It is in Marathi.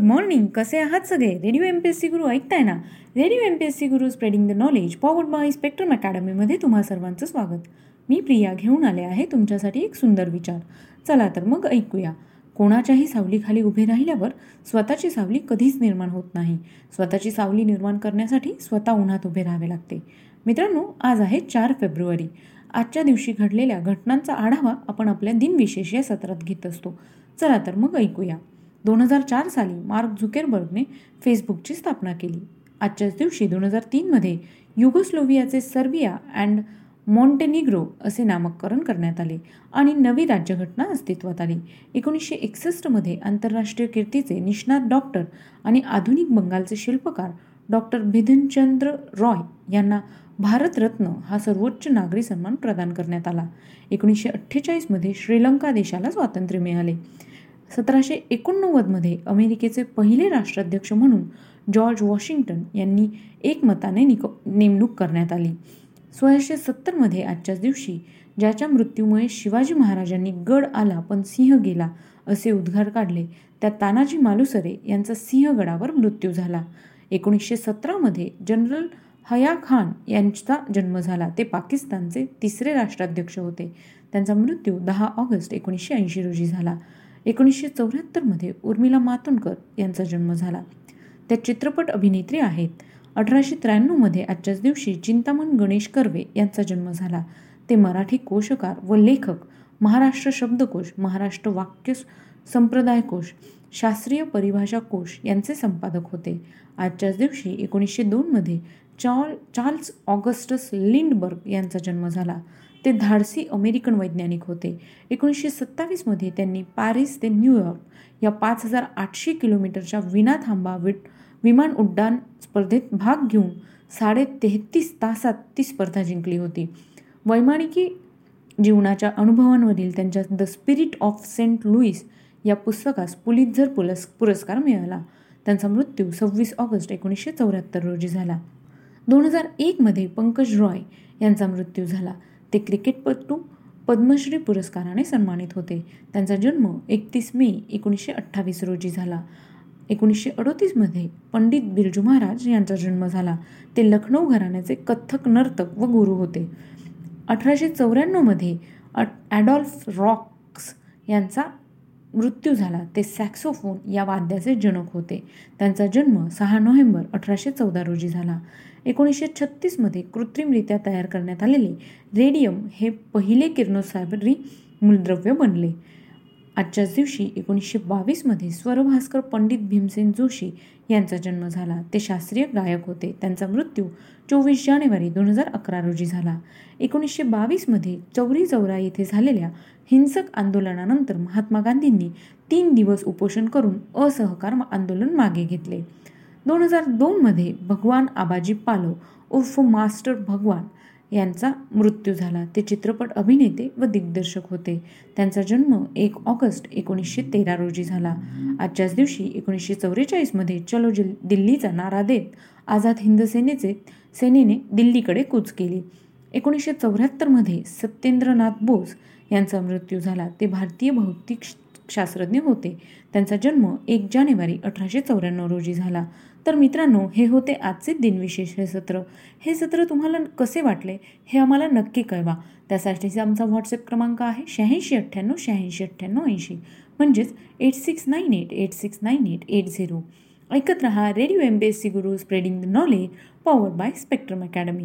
मॉर्निंग कसे आहात सगळे? Radio M P S C Guru ऐकताय ना? Radio M P S C Guru spreading the knowledge powered by Spectrum अकॅडमीमध्ये तुम्हा सर्वांचं स्वागत. मी प्रिया घेऊन आले आहे तुमच्यासाठी एक सुंदर विचार. चला तर मग ऐकूया. कोणाच्याही सावलीखाली उभे राहिल्यावर स्वतःची सावली कधीच निर्माण होत नाही. स्वतःची सावली निर्माण करण्यासाठी स्वतः उन्हात उभे राहावे लागते. मित्रांनो आज आहे चार फेब्रुवारी. आजच्या दिवशी घडलेल्या घटनांचा आढावा आपण आपल्या दिनविशेष या सत्रात घेत असतो. चला तर मग ऐकूया. दोन हजार चार साली मार्क झुकेरबर्गने फेसबुकची स्थापना केली. आजच्याच दिवशी दोन हजार तीनमध्ये युगोस्लोवियाचे सर्बिया अँड मॉन्टेनिग्रो असे नामकरण करण्यात आले आणि नवी राज्यघटना अस्तित्वात आली. एकोणीसशे एकसष्टमध्ये आंतरराष्ट्रीय कीर्तीचे निष्णात डॉक्टर आणि आधुनिक बंगालचे शिल्पकार डॉक्टर भिधनचंद्र रॉय यांना भारतरत्न हा सर्वोच्च नागरी सन्मान प्रदान करण्यात आला. एकोणीसशे अठ्ठेचाळीसमध्ये श्रीलंका देशाला स्वातंत्र्य मिळाले. सतराशे एकोणनव्वदमध्ये अमेरिकेचे पहिले राष्ट्राध्यक्ष म्हणून जॉर्ज वॉशिंग्टन यांनी एकमताने निक नेमणूक करण्यात आली. सोळाशे सत्तरमध्ये आजच्याच दिवशी ज्याच्या मृत्यूमुळे शिवाजी महाराजांनी गड आला पण सिंह गेला असे उद्गार काढले त्या तानाजी मालुसरे यांचा सिंहगडावर मृत्यू झाला. एकोणीसशे सतरामध्ये जनरल हया खान यांचा जन्म झाला. ते पाकिस्तानचे तिसरे राष्ट्राध्यक्ष होते. त्यांचा मृत्यू दहा ऑगस्ट एकोणीसशे ऐंशी रोजी झाला. एकोणीसशे चौऱ्याहत्तरमध्ये उर्मिला मातोंडकर यांचा जन्म झाला. त्या चित्रपट अभिनेत्री आहेत. अठराशे त्र्याण्णवमध्ये आजच्याच दिवशी चिंतामण गणेश कर्वे यांचा जन्म झाला. ते मराठी कोशकार व लेखक महाराष्ट्र शब्दकोश महाराष्ट्र वाक्य संप्रदाय कोश शास्त्रीय परिभाषा कोश यांचे संपादक होते. आजच्याच दिवशी एकोणीसशे दोनमध्ये चार्ल चार्ल्स ऑगस्टस लिंडबर्ग यांचा जन्म झाला. ते धाडसी अमेरिकन वैज्ञानिक होते. एकोणीसशे सत्तावीसमध्ये त्यांनी पॅरिस ते न्यूयॉर्क या पाच हजार आठशे किलोमीटरच्या विना थांबा वि विमान उड्डाण स्पर्धेत भाग घेऊन साडे तेहतीस तासात ती स्पर्धा जिंकली होती. वैमानिकी जीवनाच्या अनुभवांवरील त्यांच्या the spirit of Saint Louis या पुस्तकास पुलितझर पुलस पुरस्कार मिळाला. त्यांचा मृत्यू सव्वीस ऑगस्ट एकोणीसशे चौऱ्याहत्तर रोजी झाला. दोन हजार एकमध्ये पंकज रॉय यांचा मृत्यू झाला. ते क्रिकेटपटू पद्मश्री पुरस्काराने सन्मानित होते. त्यांचा जन्म एकतीस मे एकोणीसशे अठ्ठावीस रोजी झाला. एकोणीसशे अडोतीसमध्ये पंडित बिरजू महाराज यांचा जन्म झाला. ते लखनौ घराण्याचे कथ्थक नर्तक व गुरु होते. अठराशे चौऱ्याण्णवमध्ये ॲडॉल्फ रॉक्स यांचा मृत्यू झाला ते सॅक्सोफोन या वाद्याचे जनक होते. त्यांचा जन्म सहा नोव्हेंबर अठराशे चौदा रोजी झाला. एकोणीसशे छत्तीसमध्ये कृत्रिमरित्या तयार करण्यात आलेले रेडियम हे पहिले किरणोत्सारी मूलद्रव्य बनले. आजच्याच दिवशी एकोणीसशे बावीसमध्ये स्वरभास्कर पंडित भीमसेन जोशी यांचा जन्म झाला. ते शास्त्रीय गायक होते. त्यांचा मृत्यू चोवीस जानेवारी दोन हजार अकरा रोजी झाला. एकोणीसशे बावीसमध्ये चौरी चौरा येथे झालेल्या हिंसक आंदोलनानंतर महात्मा गांधींनी तीन दिवस उपोषण करून असहकार आंदोलन मागे घेतले. दोन हजार दोनमध्ये भगवान आबाजी पालो उर्फ मास्टर भगवान यांचा मृत्यू झाला. ते चित्रपट अभिनेते व दिग्दर्शक होते. त्यांचा जन्म एक ऑगस्ट एकोणीसशे तेरा रोजी झाला. आजच्याच दिवशी एकोणीसशे चौवेचाळीसमध्ये चलो जिल दिल्लीचा नारा देत आझाद हिंद सेनेचे सेनेने दिल्लीकडे कूच केली. एकोणीसशे चौऱ्याहत्तरमध्ये सत्येंद्रनाथ बोस यांचा मृत्यू झाला. ते भारतीय भौतिक शास्त्रज्ञ होते. त्यांचा जन्म एक जानेवारी अठराशे चौऱ्याण्णव रोजी झाला. तर मित्रांनो हे होते आजचे दिनविशेष हे सत्र. हे सत्र तुम्हाला कसे वाटले हे आम्हाला नक्की कळवा. त्यासाठीचा आमचा व्हॉट्सअप क्रमांक आहे शहाऐंशी अठ्ठ्याण्णव शहाऐंशी अठ्ठ्याण्णव ऐंशी. म्हणजेच eight six nine eight eight six nine eight eight zero. ऐकत रहा radio M B S C Guru spreading the knowledge power by Spectrum academy.